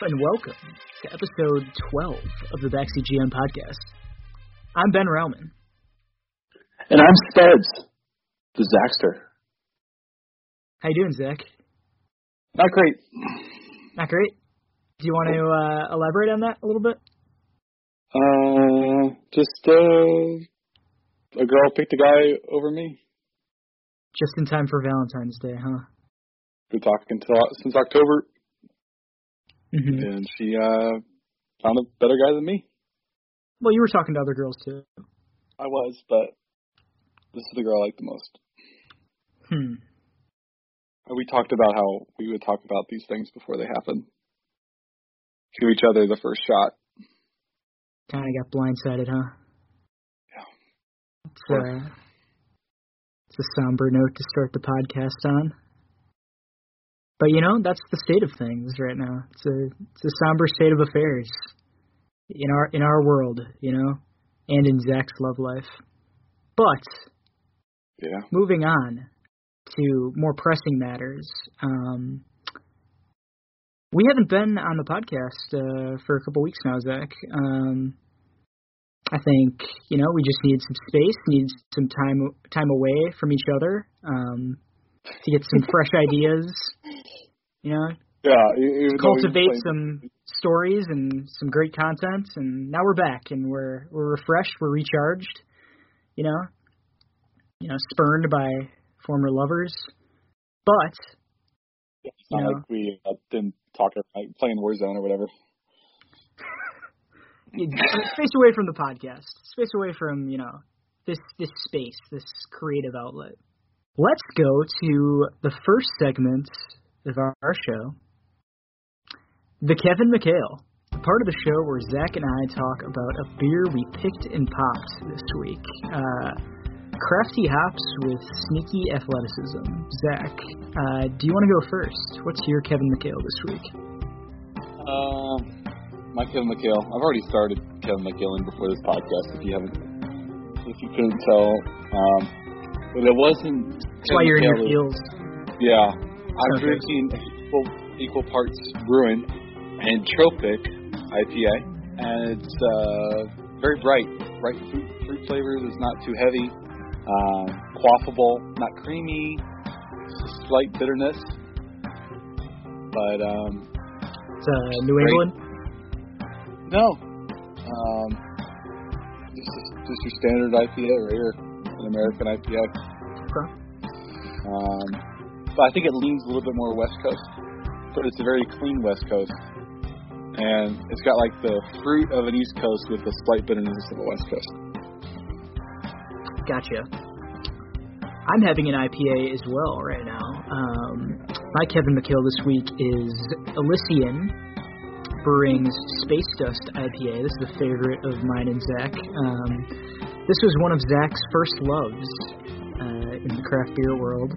And welcome to episode 12 of the Backseat GM podcast. I'm Ben Rauman. And I'm Speds, the Zaxter. How you doing, Zach? Not great. Not great. Do you want to uh, elaborate on that a little bit? Uh, just uh, a girl picked a guy over me. Just in time for Valentine's Day, huh? Been talking to, since October, Mm-hmm. and she uh found a better guy than me. Well, you were talking to other girls too. I was, but this is the girl I like the most. Hmm. We talked about how we would talk about these things before they happen. Give each other the first shot. Kind of got blindsided, huh? Yeah. It's, uh, it's a somber note to start the podcast on. But you know, that's the state of things right now. It's a it's a somber state of affairs in our in our world, you know, and in Zach's love life. But Yeah. moving on to more pressing matters. Um, we haven't been on the podcast uh, for a couple weeks now, Zach. Um, I think you know we just need some space, need some time time away from each other um, to get some fresh ideas. You know, Yeah. cultivate some stories and some great content and now we're back and we're we're refreshed we're recharged you know you know spurned by former lovers but It's you not know. like we uh, didn't talk like playing Warzone or whatever. space away from the podcast space away from you know this this space this creative outlet let's go to the first segment of our, show the kevin mchale the part of the show where zach and i talk about a beer we picked and popped this week uh, crafty hops with sneaky athleticism zach uh, do you want to go first what's your kevin mchale this week Uh, my Kevin McHale. I've already started Kevin McHale before this podcast. If you haven't, if you couldn't tell, um, but it wasn't. that's why you're in your heels Yeah, I'm drinking equal equal parts Bruin and Tropic IPA, and it's uh, very bright, bright fruit, fruit flavors. It's not too heavy, um, quaffable, not creamy, slight bitterness, but um, it's uh, new Great. england No. Um, this is just your standard IPA right here, an American IPA. Okay. Um, but I think it leans a little bit more West Coast, but it's a very clean West Coast, and it's got like the fruit of an East Coast with the slight bitterness of a West Coast. Gotcha. I'm having an IPA as well right now. Um, my Kevin McHale this week is Elysian Brewing's Space Dust IPA. This is a favorite of mine and Zach. Um, this was one of Zach's first loves uh, in the craft beer world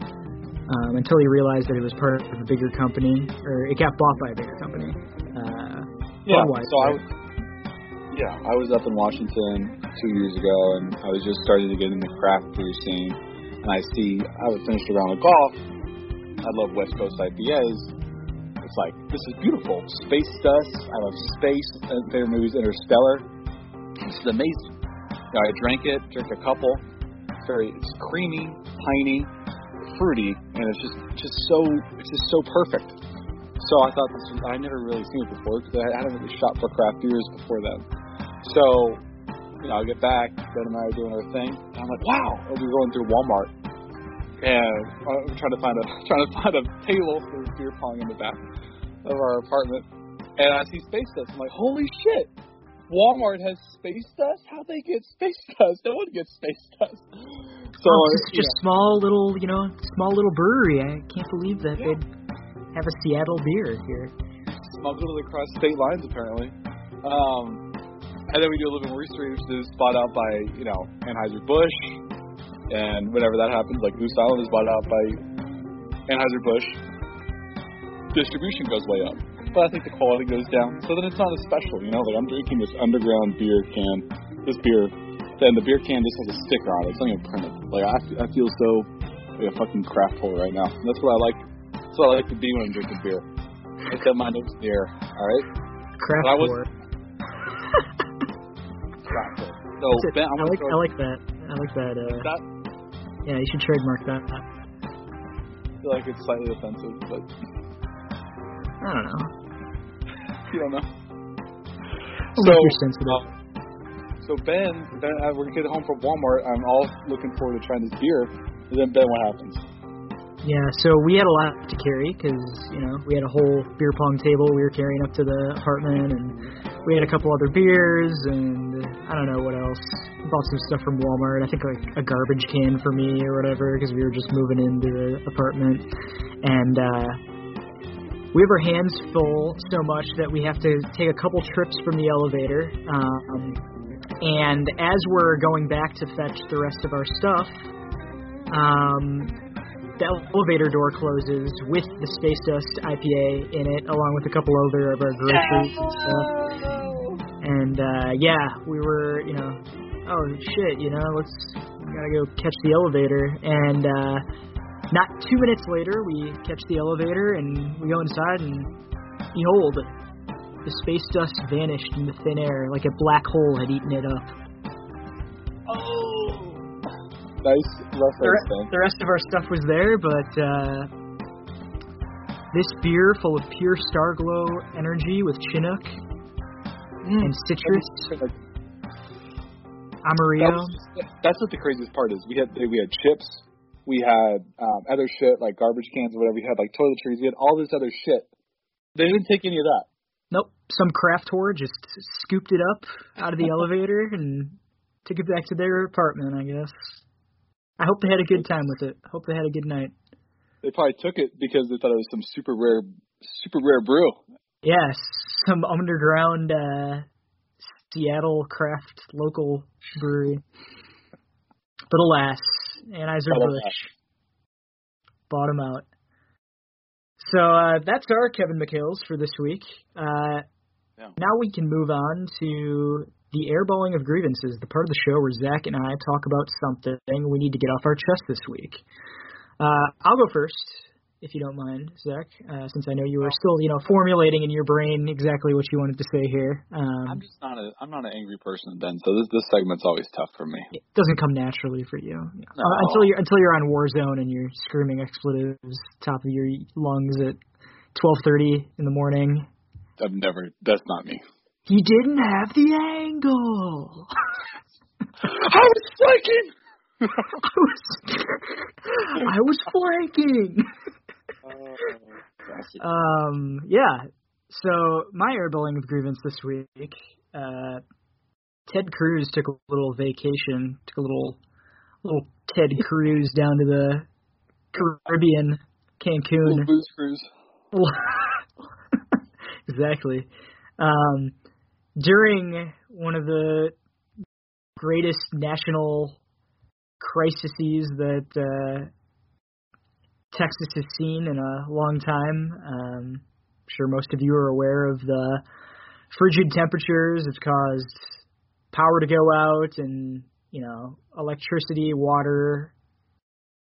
um, until he realized that it was part of a bigger company, or it got bought by a bigger company. Uh, Yeah. So I was, yeah, I was up in Washington two years ago, and I was just starting to get in the craft beer scene. And I see I was finished a round of golf. I love West Coast IPAs. It's like this is beautiful. Space dust. I love space. And favorite movies Interstellar. This is amazing. I drank it, drank a couple. It's very, it's creamy, piney, fruity, and it's just, just so, it's just so perfect. So I thought this was, I never really seen it before because I hadn't really shot for craft beers before then. So, you know, I get back, Ben and I are doing our thing, and I'm like, wow. We're going through Walmart, and uh, I'm trying to find a trying to find a table for beer pong in the back of our apartment, and I see space dust. I'm like, holy shit! Walmart has space dust. How they get space dust? No one gets space dust. So Oh, it's you just small little, you know, small little brewery. I can't believe that Yeah. they'd have a Seattle beer here. smuggled it across state lines apparently. Um, and then we do a little bit more research. This is bought out by you know Anheuser Busch, and whenever that happens, like Goose Island is bought out by Anheuser Busch. Distribution goes way up, but I think the quality goes down. So then it's not as special, you know. Like I'm drinking this underground beer can, this beer, then the beer can just has a sticker on it. It's not even printed. Like I, I feel so like a fucking craft hole right now. That's what I like. That's what I like to be when I'm drinking beer. I said my name's there. All right. Craft I was-. Craft it. So. Ben, I, I like I like that. I like that. Uh, that. yeah, you should trademark that. I feel like it's slightly offensive, but I don't know. you don't know. I'll So, make your sensitive. So Ben, Ben, uh, we're getting home from Walmart. I'm all looking forward to trying this beer. And then Ben, what happens? Yeah, so we had a lot to carry because you know we had a whole beer pong table we were carrying up to the apartment, and we had a couple other beers, and I don't know what else. Bought some stuff from Walmart. I think like a garbage can for me or whatever because we were just moving into the apartment, and uh, we have our hands full so much that we have to take a couple trips from the elevator. Um, and as we're going back to fetch the rest of our stuff, um, the elevator door closes with the Space Dust IPA in it, along with a couple other of our groceries and stuff. And uh, yeah, we were, you know, oh shit, you know, let's gotta go catch the elevator. And uh, not two minutes later, we catch the elevator and we go inside, and behold, the space dust vanished into thin air like a black hole had eaten it up. Oh, nice the, reference, re- the rest of our stuff was there, but uh, this beer full of pure Starglow energy with Chinook and citrus, That Amarillo. was just- that's what the craziest part is. We had we had chips, we had um, other shit like garbage cans or whatever. We had like toiletries. We had all this other shit. They didn't take any of that. Nope, some craft whore just scooped it up out of the elevator and took it back to their apartment. I guess. I hope they had a good time with it. Hope they had a good night. They probably took it because they thought it was some super rare, super rare brew. Yes, some underground uh, Seattle craft local brewery. But alas, Anheuser But Busch alas. bought him out. So uh, that's our Kevin McHale's for this week. Uh, Yeah. Now we can move on to the airballing of grievances, the part of the show where Zach and I talk about something we need to get off our chest this week. Uh, I'll go first, if you don't mind, Zach, uh, since I know you were still, you know, formulating in your brain exactly what you wanted to say here. I'm Um, just not a I'm not an angry person, Ben. So this this segment's always tough for me. it doesn't come naturally for you No. uh, until you're until you're on Warzone and you're screaming expletives top of your lungs at 12:30 in the morning. I've never. That's not me. He didn't have the angle. I was flanking. I was I was flanking. Um, yeah. So my airballing of grievance this week, uh, Ted Cruz took a little vacation, took a little little Ted Cruz down to the Caribbean, Cancun. Little booze cruise. exactly. Um, during one of the greatest national crises that uh, Texas has seen in a long time. Um, I'm sure most of you are aware of the frigid temperatures. It's caused power to go out and, you know, electricity, water,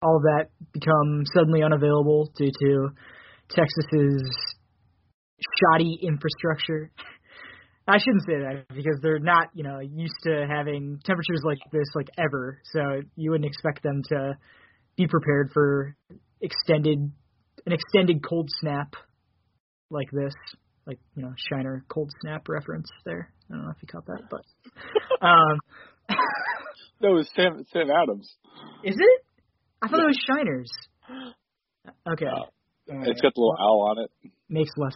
all that become suddenly unavailable due to Texas's shoddy infrastructure. I shouldn't say that because they're not, you know, used to having temperatures like this like ever. So you wouldn't expect them to be prepared for extended an extended cold snap like this. Like, you know, Shiner cold snap reference there. I don't know if you caught that, but um That was Sam Sam Adams. is it? I thought it was Shiners. Okay. Uh, It's right. got the little owl on it. makes less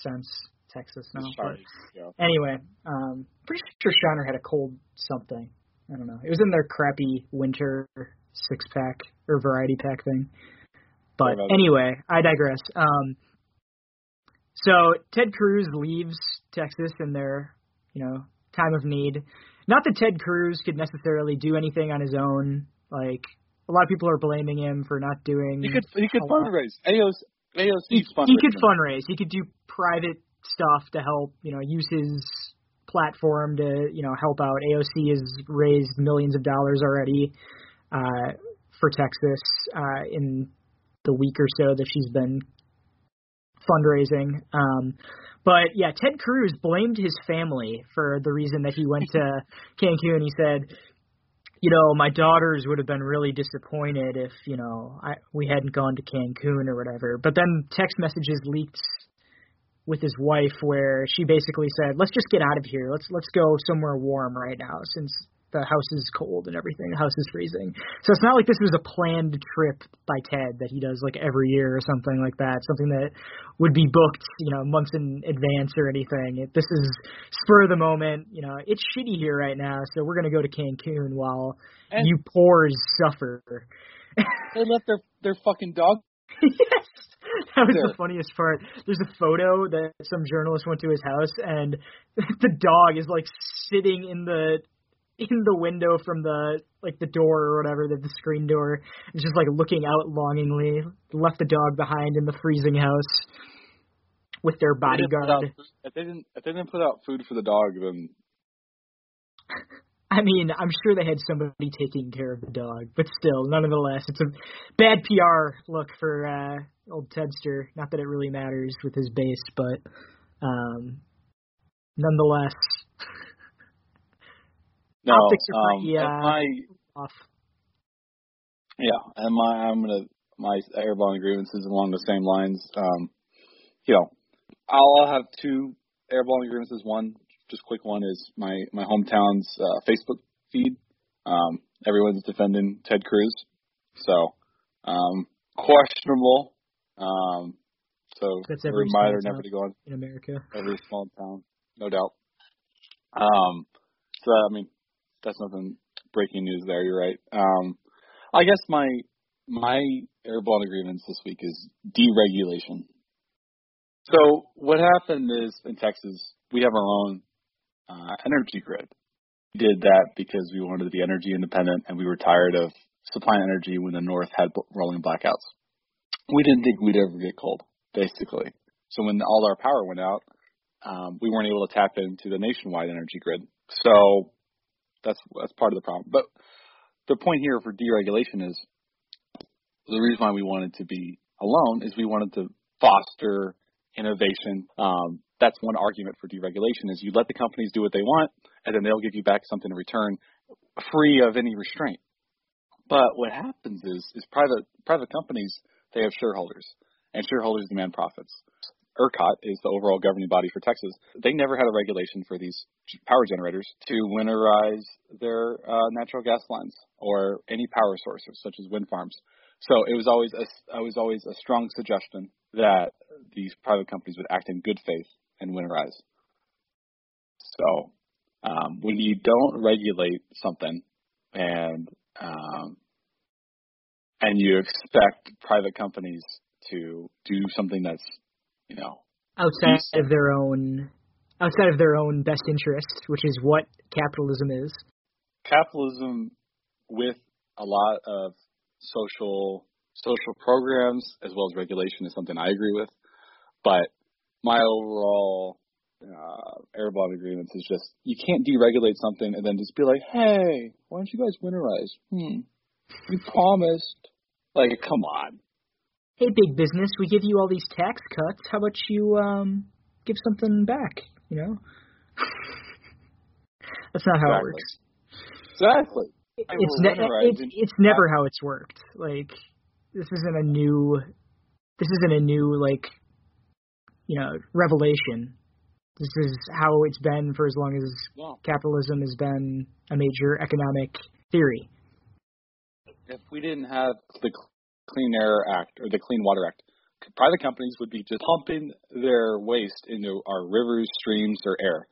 sense Texas now. Shiny, yeah. anyway, um pretty sure Shiner had a cold something. I don't know. It was in their crappy winter six pack or variety pack thing. But Sorry anyway, I digress. Um so Ted Cruz leaves Texas in their, you know, time of need. Not that Ted Cruz could necessarily do anything on his own. Like a lot of people are blaming him for not doing He could he could fundraise. AOC he, fundraising. he could fundraise. He could do private stuff to help, you know, use his platform to, you know, help out. AOC has raised millions of dollars already uh, for Texas uh, in the week or so that she's been fundraising. Um, but yeah, Ted Cruz blamed his family for the reason that he went to Cancun. And he said, you know, my daughters would have been really disappointed if, you know, I we hadn't gone to Cancun or whatever. But then text messages leaked with his wife where she basically said, "Let's just get out of here. Let's let's go somewhere warm right now since the house is cold and everything. The house is freezing." So it's not like this was a planned trip by Ted that he does like every year or something like that. Something that would be booked, you know, months in advance or anything. It, this is spur of the moment. You know, it's shitty here right now, so we're gonna go to Cancun while And- you poors suffer. They left their their fucking dog. yes, that was the funniest part. There's a photo that some journalist went to his house, and the dog is like sitting in the in the window from the like the door or whatever, the, the screen door. Just like looking out longingly. Left the dog behind in the freezing house with their If they didn't bodyguard. If they didn't if they didn't put out food for the dog, then I mean, I'm sure they had somebody taking care of the dog, but still, nonetheless, it's a bad PR look for uh, old Tedster. Not that it really matters with his base, but um, nonetheless, no. Optics are Um, pretty, uh, my off. yeah, and my I'm gonna my agreements is along the same lines. Um, you know, I'll have two airball grievances. One, just quick one, is my my hometown's uh, Facebook feed. Um, everyone's defending Ted Cruz, so um, questionable. Um, so That's every reminder never to go on in America. every small town, no doubt. Um, so I mean, that's nothing breaking news there. You're right. Um, I guess my my airborne agreements this week is deregulation. So what happened is in Texas we have our own uh, energy grid. We did that because we wanted to be energy independent and we were tired of supplying energy when the North had rolling blackouts. We didn't think we'd ever get cold, basically. So when all our power went out, um, we weren't able to tap into the nationwide energy grid. So that's that's part of the problem. But the point here for deregulation is the reason why we wanted to be alone is we wanted to foster innovation. Um, that's one argument for deregulation is you let the companies do what they want, and then they'll give you back something in return, free of any restraint. But what happens is is private private companies they have shareholders, and shareholders demand profits. ERCOT is the overall governing body for Texas. They never had a regulation for these power generators to winterize their uh, natural gas lines or any power sources such as wind farms. So it was always a, it was always a strong suggestion that these private companies would act in good faith and winterize. So um, when you don't regulate something and um, and you expect private companies to do something that's you know outside of their own outside of their own best interest, which is what capitalism is. capitalism with a lot of social social programs as well as regulation is something I agree with. But my overall uh, airball agreements is just you can't deregulate something and then just be like, hey, why don't you guys winterize? Hmm, you promised. Like, come on. Hey, big business, we give you all these tax cuts. How about you um give something back? You know, that's not how it works. Exactly. It's ne- it's it's never how it's worked. Like this isn't a new this isn't a new like you know revelation. This is how it's been for as long as No. capitalism has been a major economic theory. if we didn't have the Clean Air Act or the Clean Water Act, private companies would be just pumping their waste into our rivers, streams, or air.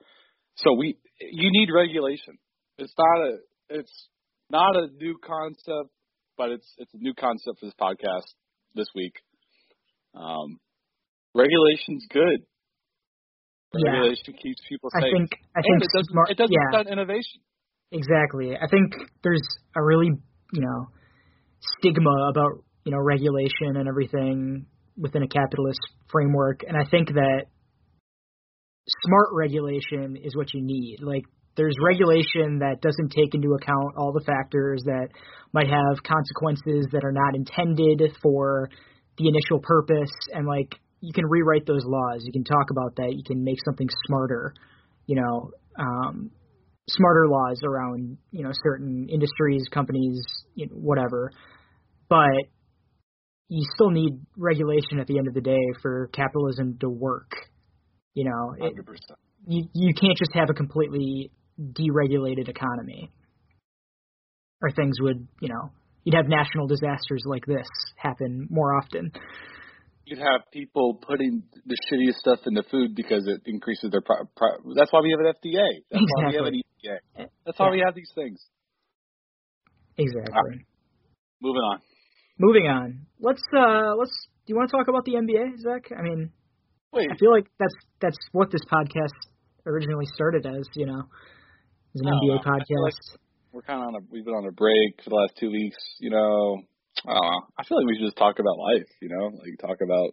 So we, you need regulation. It's not a, it's not a new concept, but it's it's a new concept for this podcast this week. Um, regulation's good. Yeah. Regulation keeps people safe. I think I and think it doesn't smart, it doesn't yeah. stunt innovation. Exactly. I think there's a really, you know, stigma about, you know, regulation and everything within a capitalist framework. And I think that smart regulation is what you need. Like, there's regulation that doesn't take into account all the factors that might have consequences that are not intended for the initial purpose. And, like, you can rewrite those laws. You can talk about that. You can make something smarter. You know, um, smarter laws around you know certain industries, companies, you know, whatever. But you still need regulation at the end of the day for capitalism to work. You know, it, you you can't just have a completely deregulated economy, or things would you know you'd have national disasters like this happen more often. You'd have people putting the shittiest stuff in the food because it increases their. Pro- pro- that's why we have an FDA. That's exactly. why we have an EPA. Eh, that's why yeah. we have these things. Exactly. Right. Moving on. Moving on. Let's uh let's. Do you want to talk about the NBA, Zach? I mean, Wait. I feel like that's that's what this podcast originally started as. You know, as an NBA podcast we're kind of on a we've been on a break for the last two weeks. You know, uh, I feel like we should just talk about life. You know, like talk about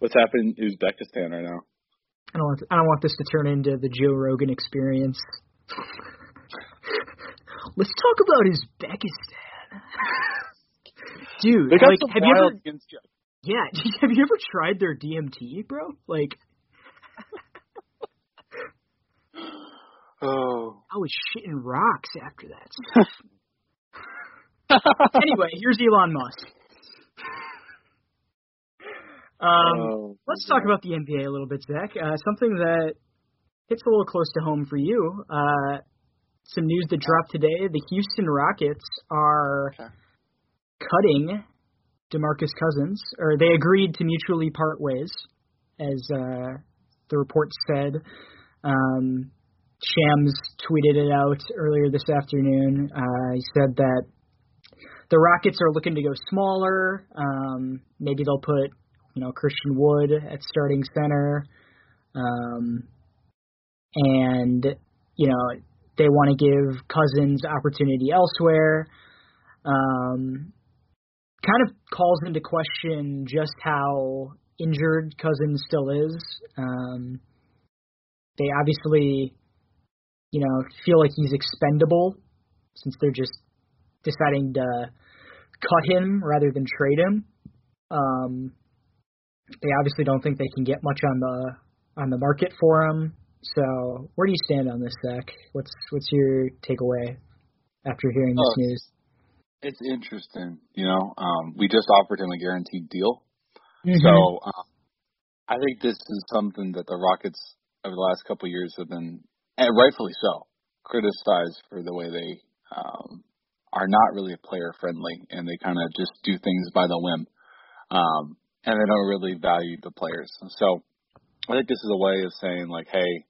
what's happening in Uzbekistan right now. I don't want to, I don't want this to turn into the Joe Rogan experience. Let's talk about Uzbekistan, dude. Like, have you ever? Yeah, have you ever tried their DMT, bro? Like. Oh. I was shitting rocks after that. anyway, here's Elon Musk. Um, oh, let's talk about the NBA a little bit, Zach. Uh, something that hits a little close to home for you. Uh, some news that dropped today: the Houston Rockets are okay. Cutting DeMarcus Cousins, or they agreed to mutually part ways, as uh, the report said. Um, Shams tweeted it out earlier this afternoon. Uh, he said that the Rockets are looking to go smaller. Um, maybe they'll put, you know, Christian Wood at starting center. Um, and, you know, they want to give Cousins opportunity elsewhere. Um, kind of calls into question just how injured Cousins still is. Um, they obviously you know, feel like he's expendable since they're just deciding to cut him rather than trade him. Um, they obviously don't think they can get much on the on the market for him. So where do you stand on this, Zach? What's what's your takeaway after hearing this oh, news? It's interesting. You know, um, we just offered him a guaranteed deal, mm-hmm. so um, I think this is something that the Rockets over the last couple of years have been and rightfully so, criticized for the way they um, are not really player friendly and they kind of just do things by the whim, um, and they don't really value the players. So I think this is a way of saying like, hey,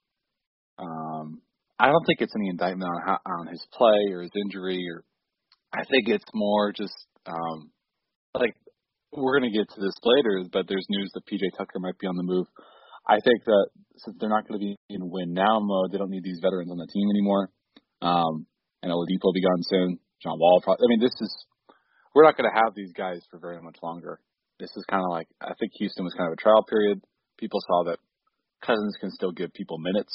um, I don't think it's any indictment on how, on his play or his injury, or I think it's more just um, like we're going to get to this later, but there's news that PJ Tucker might be on the move. I think that since they're not going to be in win now mode, they don't need these veterans on the team anymore. Um, and Oladipo will be gone soon. John Wall. Probably, I mean, this is we're not going to have these guys for very much longer. This is kind of like I think Houston was kind of a trial period. People saw that Cousins can still give people minutes.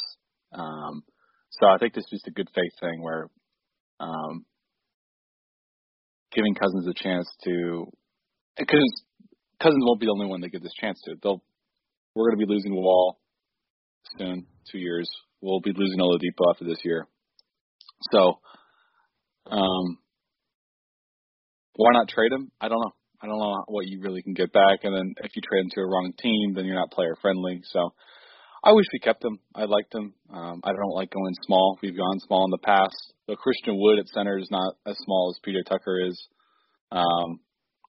Um, so I think this is just a good faith thing where um, giving Cousins a chance to because Cousins won't be the only one they give this chance to. They'll we're going to be losing Wall soon, two years. We'll be losing Oladipo after this year. So, um, why not trade him? I don't know. I don't know what you really can get back. And then if you trade him to a wrong team, then you're not player friendly. So, I wish we kept him. I liked him. Um, I don't like going small. We've gone small in the past. But Christian Wood at center is not as small as PJ Tucker is. Um,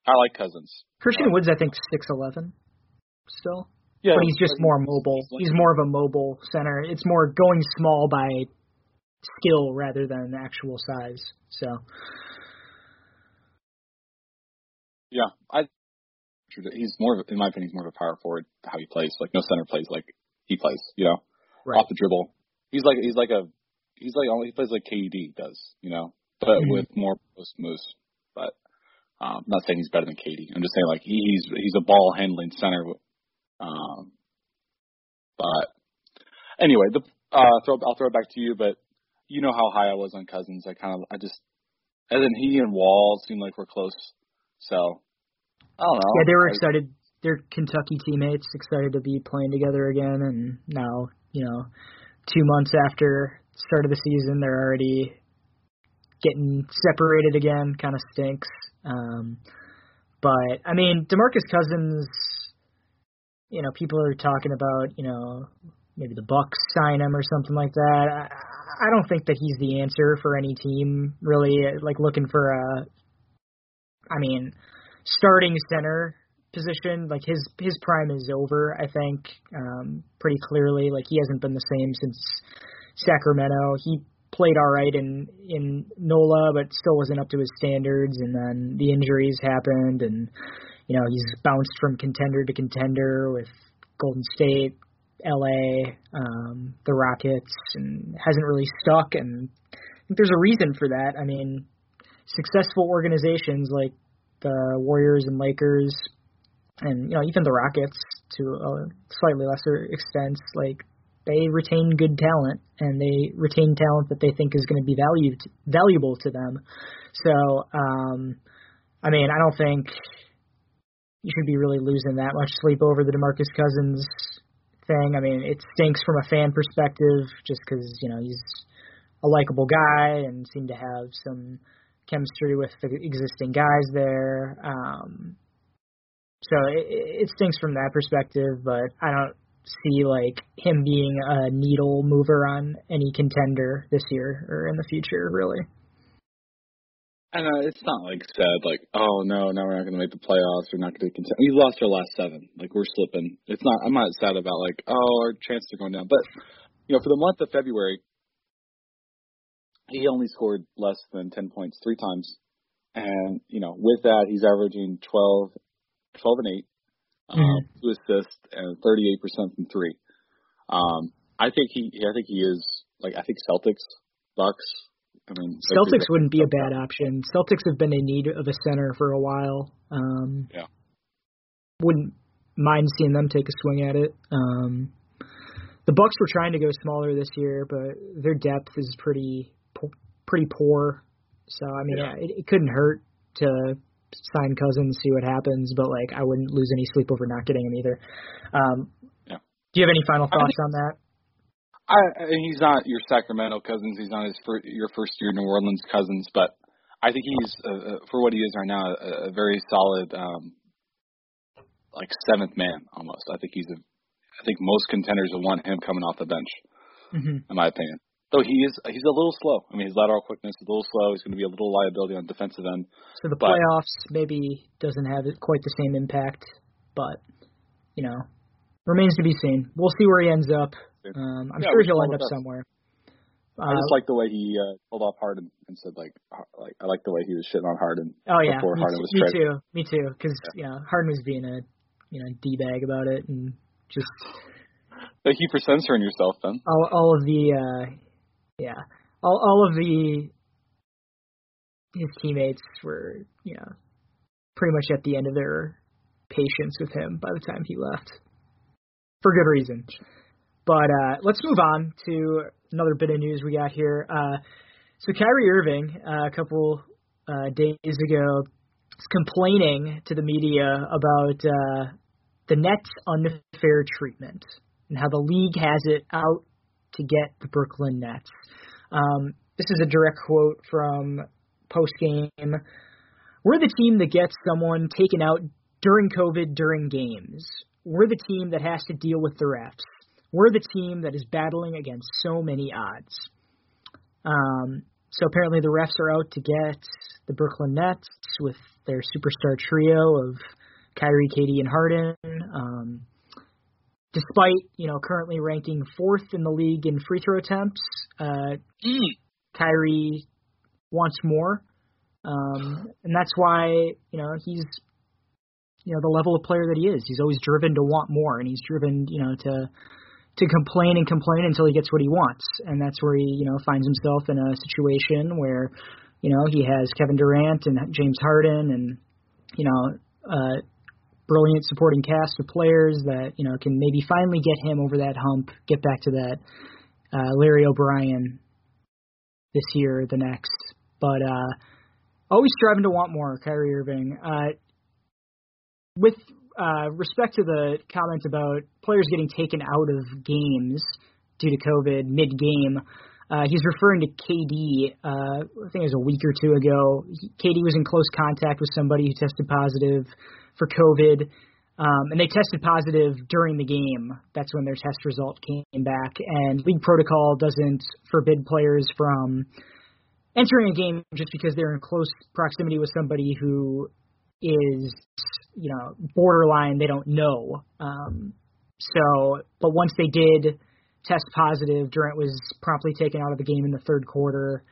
I like Cousins. Christian um, Wood's I think six eleven. Still. Yeah, but he's just more mobile. He's more of a mobile center. It's more going small by skill rather than actual size. So. Yeah, I. He's more, of, in my opinion, he's more of a power forward. How he plays, like no center plays like he plays. You know, right. off the dribble. He's like he's like a he's like only he plays like KD does. You know, but mm-hmm. with more post moves. But um, I'm not saying he's better than KD. I'm just saying like he's he's a ball handling center um, but anyway, the uh, throw I'll throw it back to you. But you know how high I was on Cousins. I kind of I just and then he and Wall seemed like we're close. So I don't know. Yeah, they were excited their Kentucky teammates excited to be playing together again, and now you know, two months after start of the season, they're already getting separated again. Kind of stinks. Um, but I mean, Demarcus Cousins, you know, people are talking about, you know, maybe the Bucks sign him or something like that. I, I don't think that he's the answer for any team really. Like looking for a, I mean, starting center position. Like his his prime is over. I think um, pretty clearly. Like he hasn't been the same since Sacramento. He played all right in in NOLA, but still wasn't up to his standards. And then the injuries happened, and you know he's bounced from contender to contender with Golden State, LA, um, the Rockets, and hasn't really stuck. And I think there's a reason for that. I mean, successful organizations like the Warriors and Lakers, and you know even the Rockets to a slightly lesser extent, like they retain good talent and they retain talent that they think is going to be valued valuable to them. So, um, I mean, I don't think you should be really losing that much sleep over the DeMarcus Cousins thing. I mean, it stinks from a fan perspective just because you know he's a likable guy and seemed to have some chemistry with the existing guys there. Um, so it, it stinks from that perspective, but I don't see like him being a needle mover on any contender this year or in the future, really. And uh, it's not like said like, oh no, now we're not going to make the playoffs. We're not going to contend. We lost our last seven. Like we're slipping. It's not. I'm not sad about like, oh, our chances are going down. But you know, for the month of February, he only scored less than ten points three times, and you know, with that, he's averaging 12, 12 and eight, um, mm-hmm. two assists and 38% from three. Um, I think he, I think he is like I think Celtics, Bucks. I mean, Celtics wouldn't be a bad option. Celtics have been in need of a center for a while. Um, yeah, wouldn't mind seeing them take a swing at it. Um, the Bucks were trying to go smaller this year, but their depth is pretty pretty poor. So I mean, yeah. yeah it, it couldn't hurt to sign Cousins, see what happens. But like, I wouldn't lose any sleep over not getting him either. Um, yeah. Do you have any final thoughts on that? I, he's not your Sacramento Cousins. He's not his fir- your first year New Orleans Cousins, but I think he's uh, uh, for what he is right now a, a very solid, um, like seventh man almost. I think he's a. I think most contenders will want him coming off the bench, mm-hmm. in my opinion. Though he is, he's a little slow. I mean, his lateral quickness is a little slow. He's going to be a little liability on defensive end. So the playoffs maybe doesn't have quite the same impact, but you know, remains to be seen. We'll see where he ends up. Um, I'm yeah, sure he'll end up somewhere. I just uh, like the way he uh, pulled off Harden and said like, like I like the way he was shitting on Harden. Oh yeah, before me, Harden was me too, me too. Because yeah. you know Harden was being a you know d bag about it and just. Thank you for censoring yourself, then. All, all of the uh, yeah, all all of the his teammates were you know pretty much at the end of their patience with him by the time he left for good reason. But uh, let's move on to another bit of news we got here. Uh, so Kyrie Irving, uh, a couple uh, days ago, was complaining to the media about uh, the Nets' unfair treatment and how the league has it out to get the Brooklyn Nets. Um, this is a direct quote from post game. We're the team that gets someone taken out during COVID during games. We're the team that has to deal with the refs. We're the team that is battling against so many odds. Um, so apparently the refs are out to get the Brooklyn Nets with their superstar trio of Kyrie, KD, and Harden. Um, despite you know currently ranking fourth in the league in free throw attempts. Uh, mm. Kyrie wants more, um, and that's why you know he's you know the level of player that he is. He's always driven to want more, and he's driven you know to to complain and complain until he gets what he wants, and that's where he you know finds himself in a situation where you know he has Kevin Durant and James Harden and you know. Uh, brilliant supporting cast of players that you know can maybe finally get him over that hump, get back to that uh, Larry O'Brien this year, or the next. But uh, always striving to want more, Kyrie Irving. Uh, with uh, respect to the comment about players getting taken out of games due to COVID mid-game, uh, he's referring to KD. Uh, I think it was a week or two ago. KD was in close contact with somebody who tested positive for COVID, um, and they tested positive during the game. That's when their test result came back. And league protocol doesn't forbid players from entering a game just because they're in close proximity with somebody who is, you know, borderline. They don't know. Um, so, but once they did test positive, Durant was promptly taken out of the game in the third quarter.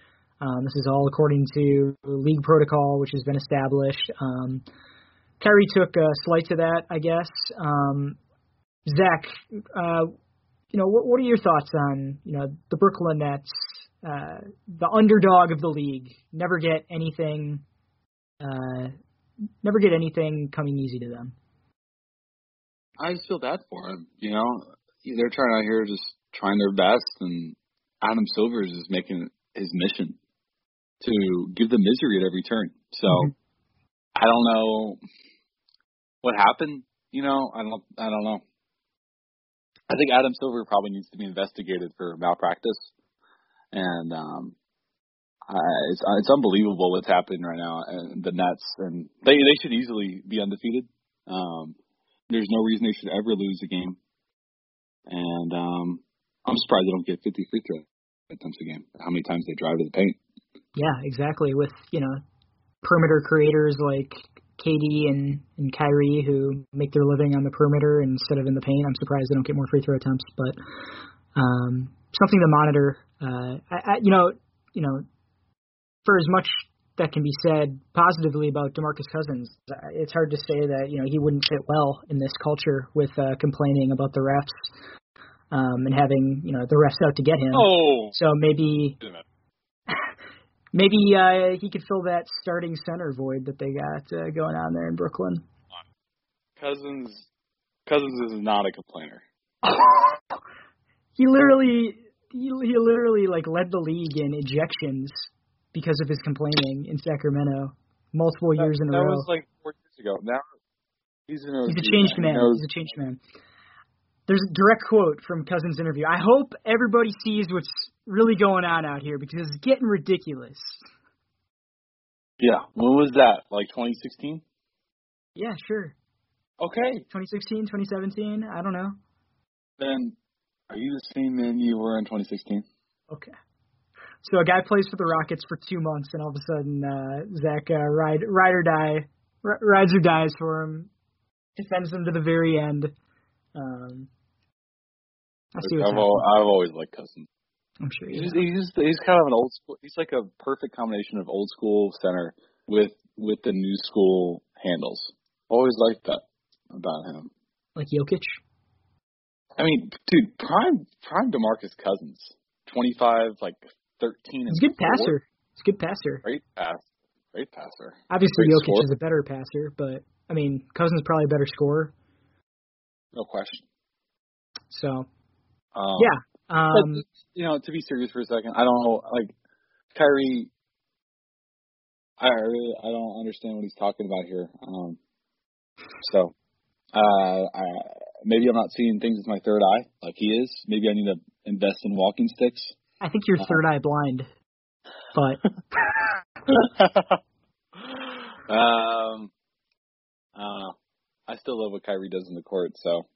Um, this is all according to league protocol, which has been established. Um, Kyrie took a slight to that, I guess. Um, Zach, uh, you know, what, what are your thoughts on you know the Brooklyn Nets, uh, the underdog of the league, never get anything, uh, never get anything coming easy to them. I just feel bad for them. You know, they're trying out here just trying their best, and Adam Silver is making his mission to give them misery at every turn. So mm-hmm. I don't know what happened. You know, I don't. I don't know. I think Adam Silver probably needs to be investigated for malpractice, and um, I, it's it's unbelievable what's happening right now. And the Nets, and they they should easily be undefeated. Um, there's no reason they should ever lose a game, and um, I'm surprised they don't get 50 free throw attempts a game. How many times they drive to the paint? Yeah, exactly. With you know perimeter creators like KD and and Kyrie who make their living on the perimeter instead of in the paint. I'm surprised they don't get more free throw attempts, but um, something to monitor. Uh, I, I, you know, you know, for as much that can be said positively about DeMarcus Cousins, it's hard to say that you know he wouldn't fit well in this culture with uh, complaining about the refs um, and having you know the refs out to get him. Oh, so maybe maybe uh, he could fill that starting center void that they got uh, going on there in Brooklyn. Cousins, Cousins is not a complainer. he literally, he, he literally like led the league in ejections because of his complaining in Sacramento multiple that, years in a row. That was like four years ago. Now he's, he's a changed man. man. He's a changed man. There's a direct quote from Cousins' interview. I hope everybody sees what's really going on out here because it's getting ridiculous. Yeah. When was that? Like 2016? Yeah, sure. Okay. 2016, 2017, I don't know. Then are you the same man you were in 2016? Okay. So a guy plays for the Rockets for two months, and all of a sudden, uh, Zach uh, ride ride or die, r- rides or dies for him, defends him to the very end. Um, I see I've, all, I've always liked Cousins. I'm sure he's, he's he's kind of an old school. He's like a perfect combination of old school center with with the new school handles. Always liked that about him. Like Jokic. I mean, dude, prime prime Demarcus Cousins, twenty five, like thirteen. He's a good passer. He's a good passer. Great pass. Great passer. Obviously, Great Jokic score. is a better passer, but I mean, Cousins probably a better scorer. No question. So um, yeah. Um, but, you know, to be serious for a second, I don't know. Like Kyrie, I really I don't understand what he's talking about here. Um, so uh, I, maybe I'm not seeing things with my third eye like he is. Maybe I need to invest in walking sticks. I think you're uh, third eye blind, but. um, I don't know. I still love what Kyrie does in the court, so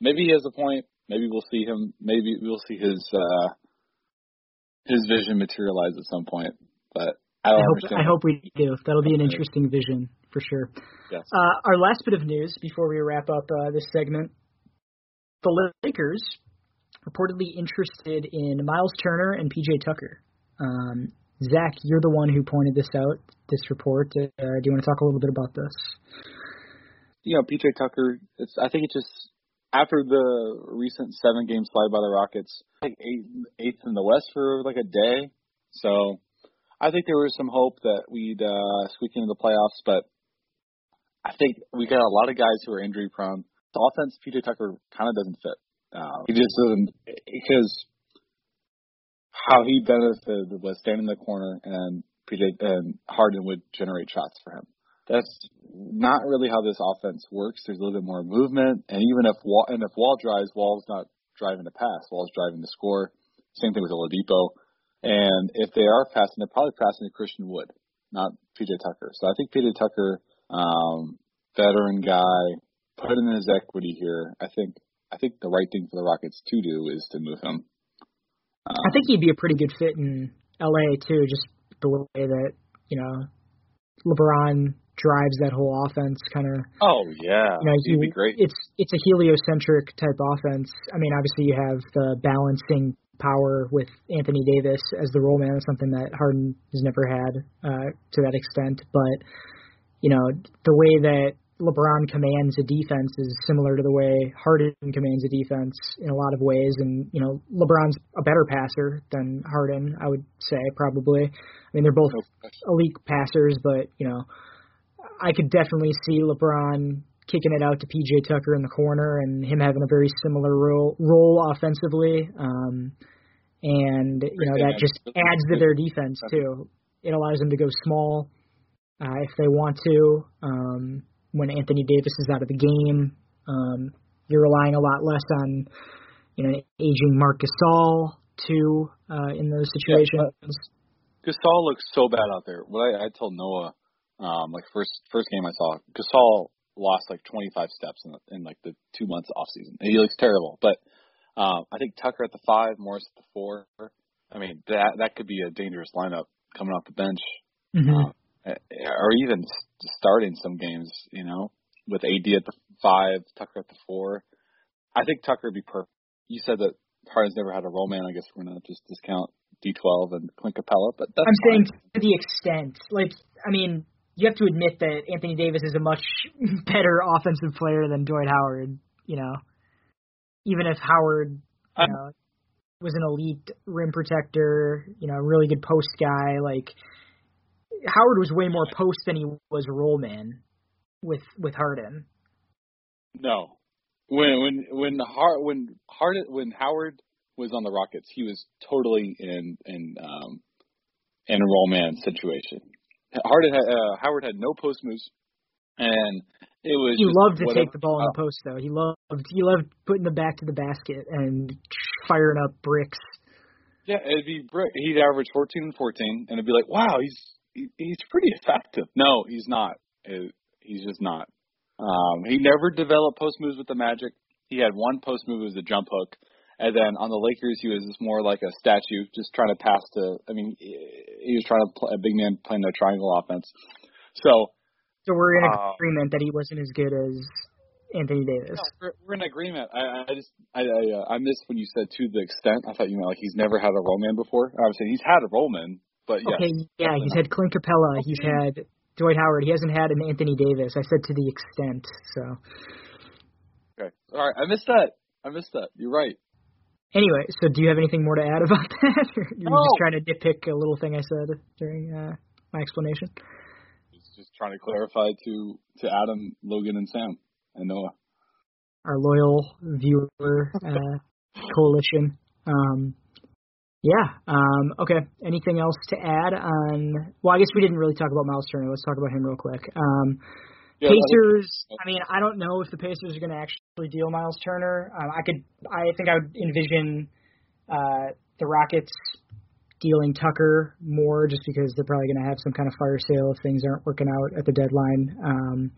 maybe he has a point. Maybe we'll see him. Maybe we'll see his uh, his vision materialize at some point. But I don't I hope. I hope we do. That'll be an interesting vision for sure. Yes. Uh, our last bit of news before we wrap up uh, this segment: the Lakers reportedly interested in Myles Turner and PJ Tucker. Um, Zach, you're the one who pointed this out, this report. Uh, do you want to talk a little bit about this? You know, PJ Tucker. It's. I think it just after the recent seven game slide by the Rockets, like eight, eighth in the West for like a day. So I think there was some hope that we'd uh, squeak into the playoffs, but I think we got a lot of guys who are injury prone. The offense, PJ Tucker kind of doesn't fit. Uh, he just doesn't because how he benefited was standing in the corner and PJ and Harden would generate shots for him. That's not really how this offense works. There's a little bit more movement, and even if Wall, and if Wall drives, Wall's not driving to pass. Wall's driving to score. Same thing with Oladipo. And if they are passing, they're probably passing to Christian Wood, not PJ Tucker. So I think PJ Tucker, um, veteran guy, put in his equity here. I think I think the right thing for the Rockets to do is to move him. Um, I think he'd be a pretty good fit in LA too, just the way that you know LeBron drives that whole offense kind of oh yeah. You know, he'd be great. it's it's a heliocentric type offense. I mean obviously you have the balancing power with anthony davis as the roll man is something that harden has never had uh to that extent. But you know the way that LeBron commands a defense is similar to the way Harden commands a defense in a lot of ways. And, you know, LeBron's a better passer than Harden, I would say, probably. I mean, they're both elite passers, but, you know, I could definitely see LeBron kicking it out to PJ Tucker in the corner and him having a very similar role, role offensively. Um, and, you know, that just adds to their defense, too. It allows them to go small uh, if they want to. Um, when Anthony Davis is out of the game. Um, you're relying a lot less on you know aging Marc Gasol too uh, in those situations. Yeah, Gasol looks so bad out there. What I, I told Noah, um, like first first game I saw, Gasol lost like 25 steps in, the, in like the two months off season. He looks terrible, but um, I think Tucker at the five, Morris at the four. I mean that that could be a dangerous lineup coming off the bench. Mm-hmm. Uh, or even starting some games, you know, with AD at the five, Tucker at the four. I think Tucker would be perfect. You said that Harden's never had a roll man. I guess we're gonna just discount D12 and Clint Capela, but that's I'm fine. saying to the extent, like, I mean, you have to admit that Anthony Davis is a much better offensive player than Dwight Howard. You know, even if Howard, you know, was an elite rim protector, you know, a really good post guy, like Howard was way more post than he was roll man with with Harden. No, when when when Hard when Harden when Howard was on the Rockets, he was totally in in um in a roll man situation. Harden had, uh, Howard had no post moves, and it was. He loved to whatever, take the ball in the post, though. He loved he loved putting the back to the basket and firing up bricks. Yeah, it'd be brick. He'd average 14 and 14, and it'd be like, wow, he's he's pretty effective. No, he's not. He's just not. Um, he never developed post moves with the Magic. He had one post move as a jump hook, and then on the Lakers he was just more like a statue, just trying to pass to. I mean, he was trying to play a big man playing a triangle offense. So, so we're in uh, agreement that he wasn't as good as Anthony Davis. No, we're, we're in agreement. I, I just I I, uh, I missed when you said to the extent. I thought you meant like he's never had a roll man before. I was saying he's had a roll man, but yes, okay, yeah, he's had Clint Capela, he's had Dwight Howard. He hasn't had an Anthony Davis. I said to the extent. So. Okay. All right. I missed that. I missed that. You're right. Anyway, so do you have anything more to add about that? or you're no. just trying to nitpick a little thing I said during uh, my explanation. Just trying to clarify to to Adam, Logan, and Sam and Noah. Our loyal viewer uh, coalition. Um, yeah. Um, okay. Anything else to add on? Well, I guess we didn't really talk about Myles Turner. Let's talk about him real quick. Um, yeah, Pacers. I mean, I don't know if the Pacers are going to actually deal Myles Turner. Um, I could. I think I would envision uh, the Rockets dealing Tucker more, just because they're probably going to have some kind of fire sale if things aren't working out at the deadline. Um,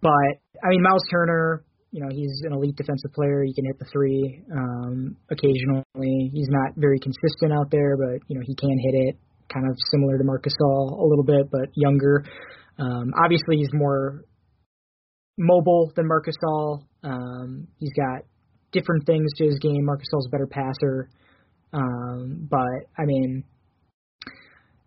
but I mean, Myles Turner you know he's an elite defensive player. He can hit the three um, occasionally. He's not very consistent out there, but you know he can hit it. Kind of similar to Marc Gasol a little bit, but younger. Um, obviously, he's more mobile than Marc Gasol. Um, he's got different things to his game. Marc Gasol's a better passer, um, but I mean,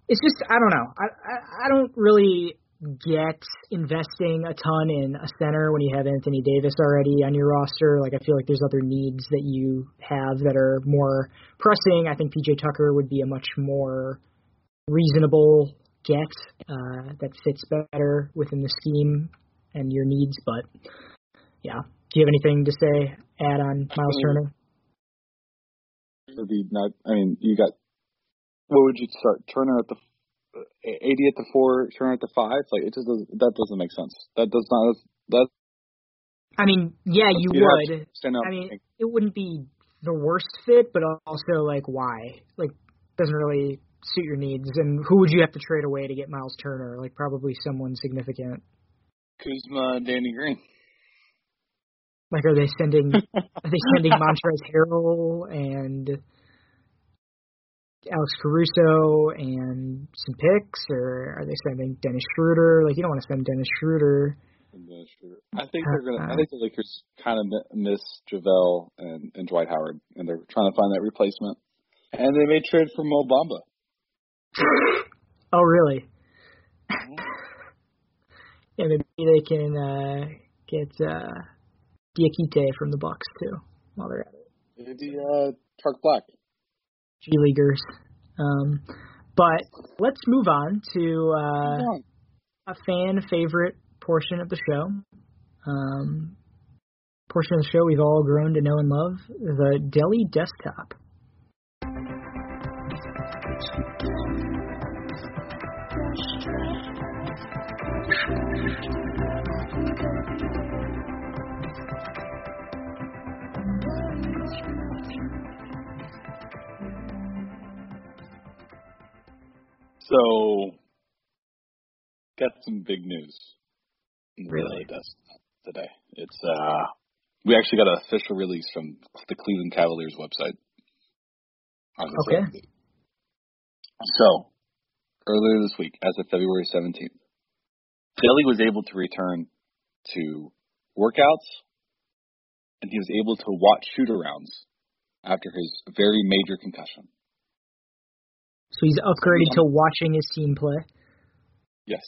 it's just I don't know. I I, I don't really get investing a ton in a center when you have Anthony Davis already on your roster. Like I feel like there's other needs that you have that are more pressing. I think PJ Tucker would be a much more reasonable get uh, that fits better within the scheme and your needs. But yeah, do you have anything to say? Add on Myles I mean, Turner. Would be not. I mean, you got. What would you start? Turner at the eighty at the four, Turner at the five. Like it just doesn't, that doesn't make sense. That does not. That. I mean, yeah, you would. Stand up. I mean, it wouldn't be the worst fit, but also like why? Like doesn't really suit your needs. And who would you have to trade away to get Myles Turner? Like probably someone significant. Kuzma, Danny Green. Like, are they sending are they sending Montrezl Harrell and Alex Caruso and some picks, or are they sending Dennis Schroeder? Like, you don't want to send Dennis Schroeder. Dennis Schroeder. I think they're gonna. I uh, think the Lakers kind of miss JaVale and and Dwight Howard, and they're trying to find that replacement. And they may trade for Mo Bamba. Oh, really? Mm-hmm. yeah, maybe they can uh, get uh, Diakite from the Bucks too while they're at it. Maybe uh, Tark Black. G leaguers. Um, but let's move on to uh, a fan favorite portion of the show. Um, portion of the show we've all grown to know and love the Deli Desktop. So, got some big news. Really? Does today. It's uh, we actually got an official release from the Cleveland Cavaliers website. Okay. So, earlier this week, as of February 17th, Deli was able to return to workouts, and he was able to watch shoot arounds after his very major concussion. So he's upgraded to watching his team play. Yes.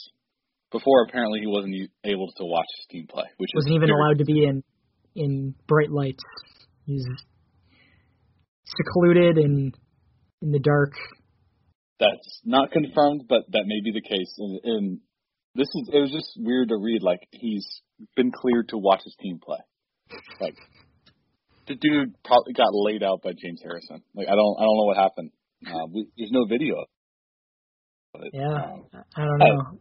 Before apparently he wasn't able to watch his team play, which wasn't even allowed to be in in bright lights. He's secluded and in the dark. That's not confirmed, but that may be the case. And, and this is it was just weird to read. Like he's been cleared to watch his team play. Like the dude probably got laid out by James Harrison. Like I don't I don't know what happened. Uh, we, there's no video. Yeah, um, I don't know.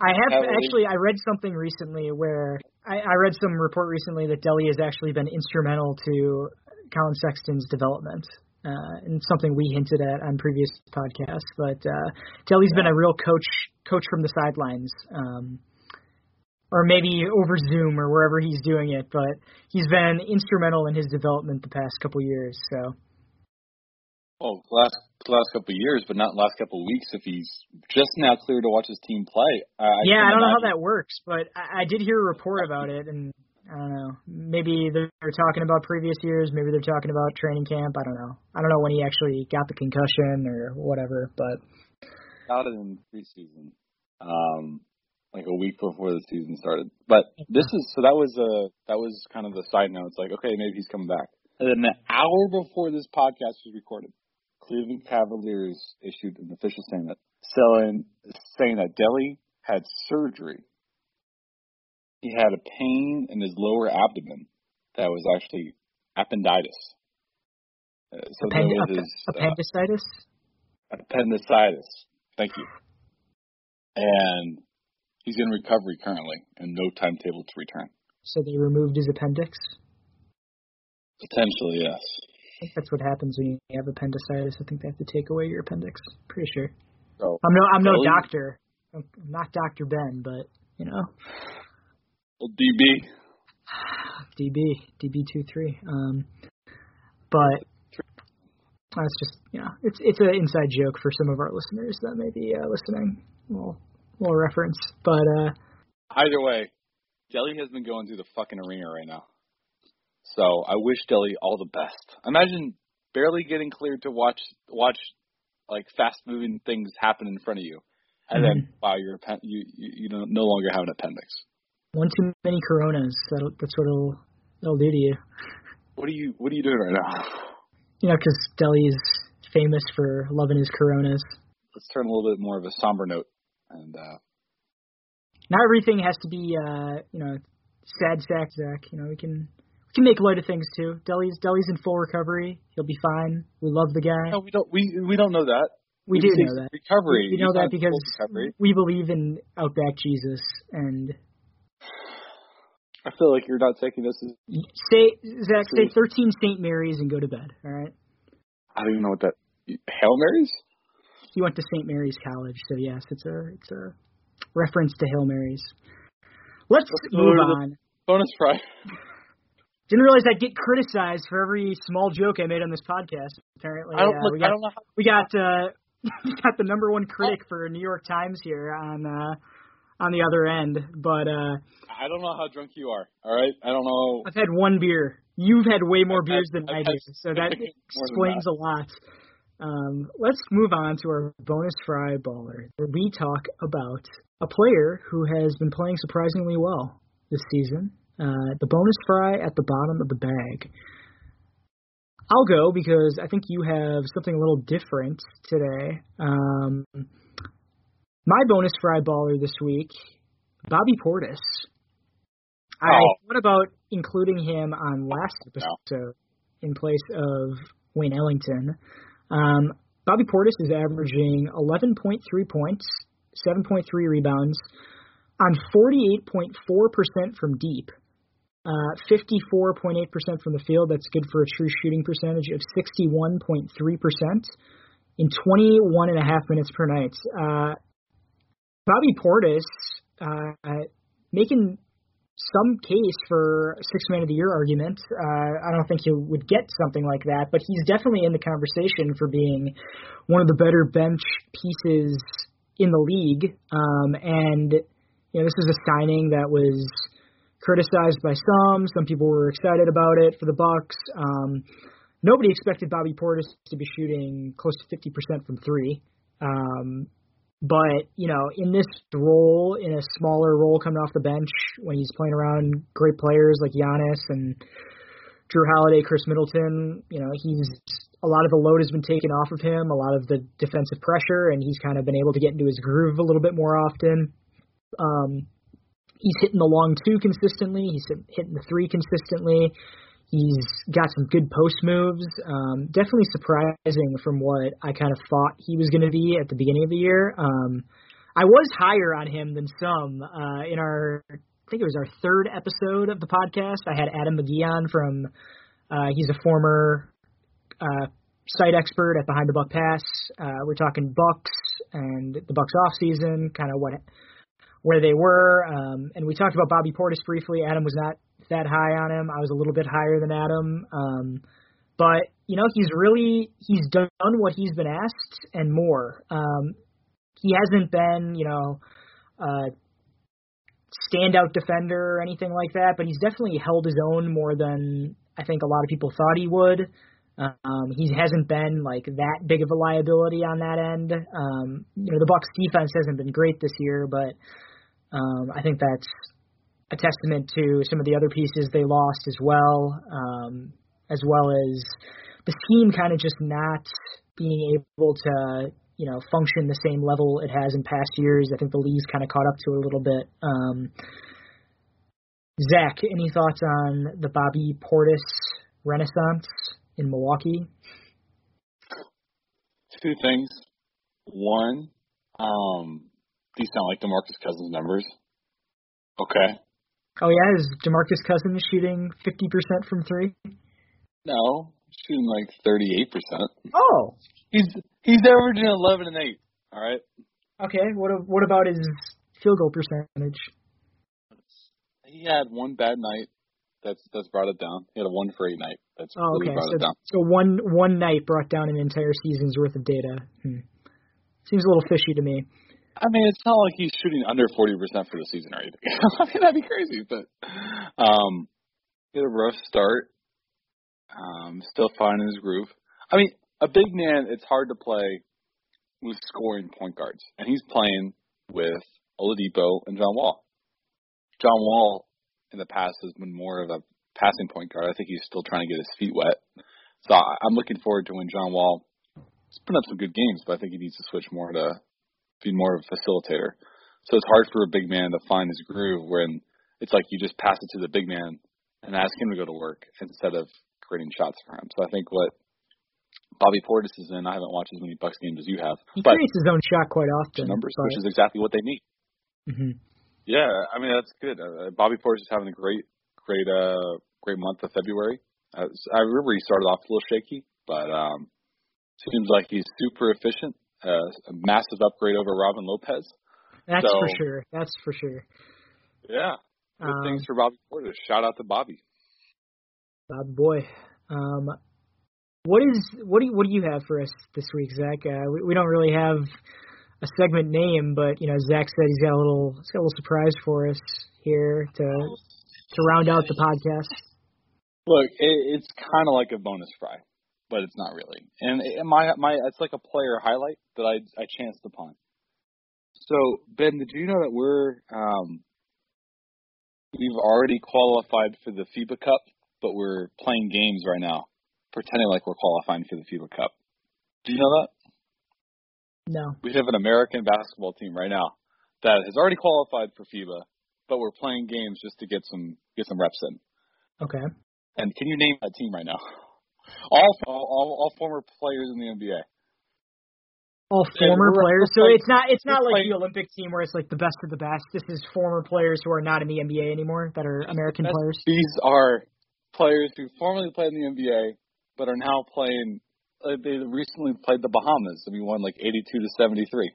I have actually. I read something recently where I, I read some report recently that Deli has actually been instrumental to Collin Sexton's development, uh, and something we hinted at on previous podcasts. But uh, Deli's yeah. been a real coach, coach from the sidelines, um, or maybe over Zoom or wherever he's doing it. But he's been instrumental in his development the past couple years. So Oh, last last couple of years, but not last couple of weeks. If he's just now clear to watch his team play, I, yeah, I don't imagine. know how that works, but I, I did hear a report about it, and I don't know. Maybe they're talking about previous years. Maybe they're talking about training camp. I don't know. I don't know when he actually got the concussion or whatever, but got it in preseason, um, like a week before the season started. But this is so that was a that was kind of the side note. It's like okay, maybe he's coming back. And then an hour before this podcast was recorded, Cleveland Cavaliers issued an official statement saying, saying that Deli had surgery. He had a pain in his lower abdomen that was actually appendicitis. Uh, so Append- his, uh, appendicitis? Uh, appendicitis. Thank you. And he's in recovery currently and no timetable to return. So they removed his appendix? Potentially, yes I think that's what happens when you have appendicitis. I think they have to take away your appendix. Pretty sure. So, I'm no I'm no doctor. I'm not Doctor Ben, but you know. Well, DB. DB DB two three. Um, but that's just you know it's it's an inside joke for some of our listeners that may be uh, listening. We'll we'll reference, but uh. Either way, Deli has been going through the fucking arena right now. So I wish Deli all the best. Imagine barely getting cleared to watch watch like fast moving things happen in front of you, and mm-hmm. then wow, you're you you you no longer have an appendix. One too many Coronas. That'll that's what it'll it'll do to you. What are you What are you doing right now? You know, because Deli is famous for loving his Coronas. Let's turn a little bit more of a somber note, and uh not everything has to be uh you know sad sack Zach. You know, we can we can make light of things too. Deli's Deli's in full recovery. He'll be fine. We love the guy. No, we don't. We we don't know that. We, do know that. Recovery. We, we know that because we believe in Outback Jesus and. I feel like you're not taking this. As say Zach, say 13 St. Mary's and go to bed. All right. I don't even know what that. Hail Marys. He went to St. Mary's College, so yes, it's a it's a reference to Hail Marys. Let's, Let's move on. Bonus fry. Didn't realize I'd get criticized for every small joke I made on this podcast. Apparently, I don't, uh, look, we got, I don't know. How... We got uh, we got the number one critic for New York Times here on uh, on the other end, but uh, I don't know how drunk you are. All right, I don't know. I've had one beer. You've had way more I've beers had, than I've I do, so that explains that. a lot. Um, let's move on to our bonus fry baller, where we talk about a player who has been playing surprisingly well this season. Uh, the bonus fry at the bottom of the bag. I'll go because I think you have something a little different today. Um, my bonus fry baller this week, Bobby Portis. I oh. thought about including him on last episode in place of Wayne Ellington. Um, Bobby Portis is averaging 11.3 points, 7.3 rebounds on 48.4% from deep. Uh, 54.8% from the field. That's good for a true shooting percentage of 61.3% in 21 and a half minutes per night. Uh, Bobby Portis uh, making some case for six man of the year argument. Uh, I don't think he would get something like that, but he's definitely in the conversation for being one of the better bench pieces in the league. Um, and you know, this is a signing that was criticized by some. Some people were excited about it for the Bucks. Um, nobody expected Bobby Portis to be shooting close to 50% from three. Um, but, you know, in this role, in a smaller role coming off the bench, when he's playing around great players like Giannis and Jrue Holiday, Khris Middleton, you know, he's a lot of the load has been taken off of him, a lot of the defensive pressure, and he's kind of been able to get into his groove a little bit more often. Um, he's hitting the long two consistently. He's hitting the three consistently. He's got some good post moves. Um, definitely surprising from what I kind of thought he was going to be at the beginning of the year. Um, I was higher on him than some. Uh, in our, I think it was our third episode of the podcast. I had Adam McGee on from. Uh, he's a former uh, site expert at Behind the Buck Pass. Uh, we're talking Bucks and the Bucks off season, kind of what where they were. Um, and we talked about Bobby Portis briefly. Adam was not that high on him. I was a little bit higher than Adam. Um, but you know, he's really he's done what he's been asked and more. Um, he hasn't been, you know, a standout defender or anything like that, but he's definitely held his own more than I think a lot of people thought he would. Um, he hasn't been like that big of a liability on that end. Um, you know, the Bucks defense hasn't been great this year, but um, I think that's a testament to some of the other pieces they lost as well, um, as well as the team kind of just not being able to, you know, function the same level it has in past years. I think the league's kind of caught up to it a little bit. Um, Zach, any thoughts on the Bobby Portis renaissance in Milwaukee? Two things. One, um, these sound like DeMarcus Cousins numbers. Okay. Oh yeah, is Demarcus Cousins shooting fifty percent from three? No, shooting like thirty eight percent. Oh. He's he's averaging eleven and eight. All right. Okay. What what about his field goal percentage? He had one bad night. That's that's brought it down. He had a one for eight night. That's oh, okay. really brought so, it down. So one one night brought down an entire season's worth of data. Hmm. Seems a little fishy to me. I mean, it's not like he's shooting under forty percent for the season or anything. I mean, that'd be crazy. But um, he had a rough start. Um, still finding his groove. I mean, a big man. It's hard to play with scoring point guards, and he's playing with Oladipo and John Wall. John Wall in the past has been more of a passing point guard. I think he's still trying to get his feet wet. So I'm looking forward to when John Wall. He's putting up some good games, but I think he needs to switch more to be more of a facilitator. So it's hard for a big man to find his groove when it's like you just pass it to the big man and ask him to go to work instead of creating shots for him. So I think what Bobby Portis is in. I haven't watched as many Bucks games as you have, He but creates his own shot quite often. numbers, but, which is exactly what they need. mhm. Yeah, I mean that's good. Uh, Bobby Portis is having a great, great, uh, great month of February. Uh, I remember he started off a little shaky, but um, seems like he's super efficient. Uh, a massive upgrade over Robin Lopez. That's So- for sure. That's for sure. Yeah, good Um, things for Bobby Portis. Shout out to Bobby. Bob boy. Um, what is what do you, what do you have for us this week, Zach? Uh, we, we don't really have a segment name, but you know, Zach said he's got a little he's got a little surprise for us here to to round out the podcast. Look, it, it's kind of like a bonus fry, but it's not really. And my my it's like a player highlight that I I chanced upon. So Ben, did you know that we're um we've already qualified for the FIBA Cup, but we're playing games right now, pretending like we're qualifying for the FIBA Cup. Do you know that? No. We have an American basketball team right now that has already qualified for FIBA, but we're playing games just to get some get some reps in. Okay. And can you name that team right now? All all, all former players in the NBA. All former players. So playing- it's not it's not like playing- the Olympic team where it's like the best of the best. This is former players who are not in the NBA anymore that are American players. These are players who formerly played in the NBA, but are now playing. Uh, they recently played the Bahamas, and we won like 82 to 73.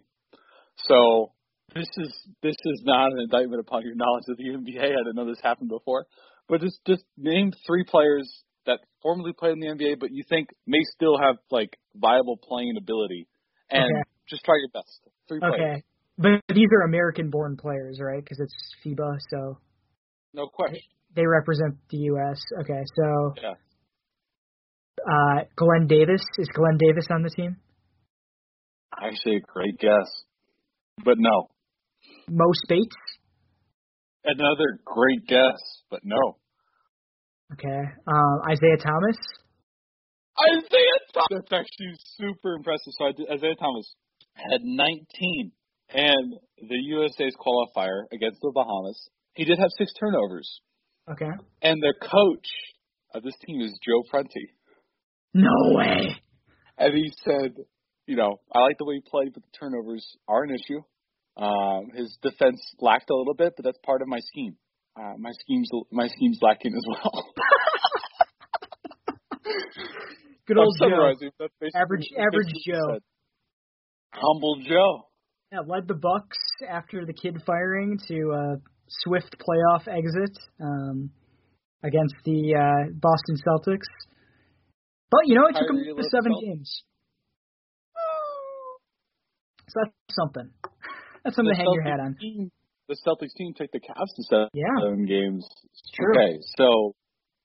So this is this is not an indictment upon your knowledge of the NBA. I didn't know this happened before, but just just name three players that formerly played in the NBA, but you think may still have like viable playing ability, and Okay. just try your best. Three players, Okay. But these are American-born players, right? Because it's FIBA, so no question. they represent the U.S. Okay, so Yeah. uh, Glen Davis is Glen Davis on the team? Actually, a great guess, but no. Mo Spates. Another great guess, but no. Okay. Um, Isaiah Thomas. Isaiah Thomas. That's actually super impressive. So Isaiah Thomas had 19, and the USA's qualifier against the Bahamas, he did have six turnovers. Okay. And the coach of this team is Joe Prunty. No way. And he said, you know, I like the way he played, but the turnovers are an issue. Um, his defense lacked a little bit, but that's part of my scheme. Uh, my scheme's my scheme's lacking as well. Good old Joe. summarizing. That's basically- Average- average Joe. said. Humble Joe. Yeah, led the Bucks after the Kidd firing to a swift playoff exit um, against the uh, Boston Celtics. But you know, it took Kyrie him to seven Celtics. games. So that's something. That's something to The hang your hat on. The Celtics team take the Cavs to seven, Yeah. seven games. true. Okay, so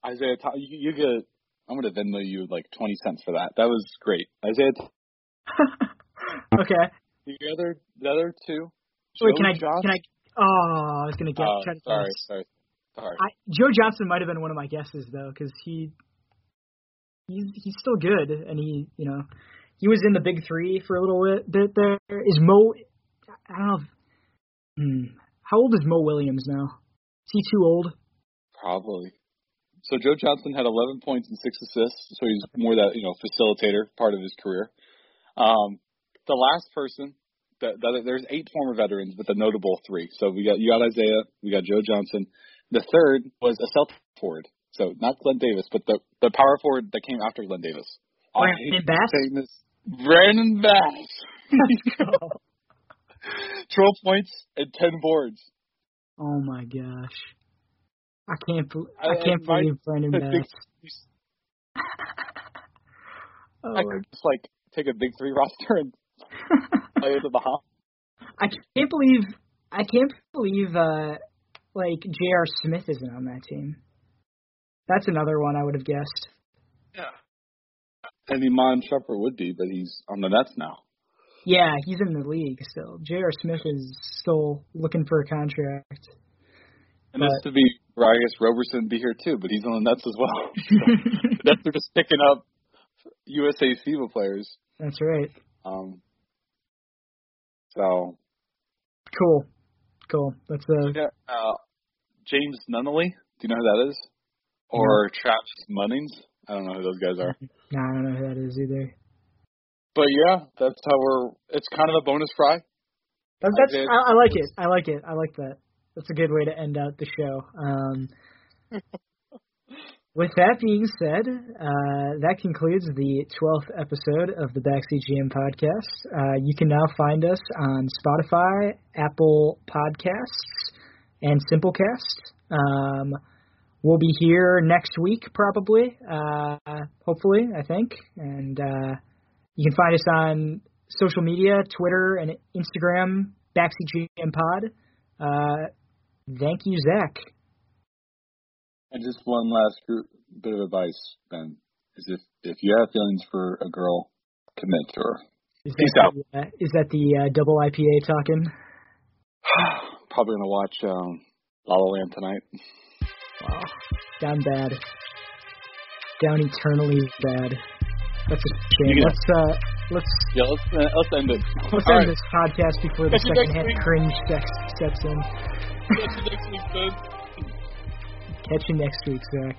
Isaiah, you, you get. I'm gonna Venmo you like 20 cents for that. That was great. Isaiah, okay. the other, the other two. Wait, can I? Johnson. Can I? Oh, I was gonna get. Oh, try to sorry, guess. sorry, sorry. I, Joe Johnson might have been one of my guesses though, because he he's he's still good, and he you know he was in the big three for a little bit. bit there is Mo. I don't know. If, hmm, how old is Mo Williams now? Is he too old? Probably. So Joe Johnson had 11 points and six assists, so he's more that you know facilitator part of his career. Um, the last person, that, that there's eight former veterans, but the notable three. So we got you got Isaiah, we got Joe Johnson. The third was a Celtic forward, so not Glen Davis, but the the power forward that came after Glen Davis. Brandon Bass? Brandon Bass. Let's 12 points and 10 boards. Oh my gosh. I can't. bel I, I- can't I might- believe Brandon I Bass. think- Oh, I could just like take a big three roster and play at the Bahamas. I can't believe I can't believe uh like J.R. Smith isn't on that team. That's another one I would have guessed. Yeah. And Iman Shumpert would be, but he's on the Nets now. Yeah, he's in the league still. J.R. Smith is still looking for a contract. And this to be, guess Roberson be here too, but he's on the Nets as well. the Nets are just picking up USA FIBA players. That's right. Um, so Cool. Cool. That's uh yeah, uh, James Nunnally, do you know who that is? Or Travis Munnings? I don't know who those guys are. nah, I don't know who that is either. But yeah, that's how we're. It's kind of a bonus fry. That's, that's I, I, like it. I like it. I like that. That's a good way to end out the show. Um, with that being said, uh, that concludes the 12th episode of the Backseat GM podcast. Uh, you can now find us on Spotify, Apple Podcasts, and Simplecast. Um, we'll be here next week, probably. Uh, hopefully, I think. And uh, you can find us on social media, Twitter and Instagram, Backseat GM Pod. Uh, thank you, Zach. And just one last bit of advice, Ben, is if if you have feelings for a girl, commit to her. Is Peace out. The, uh, is that the uh, double IPA talking? Probably gonna watch um, La La Land tonight. Wow, down bad, down eternally bad. That's a shame. Let's uh, let's yeah, let's uh, let's end it. Let's All end right. this podcast before the second half cringe sex sets in. Catch you next week, Ben. Catch you next week, Zach.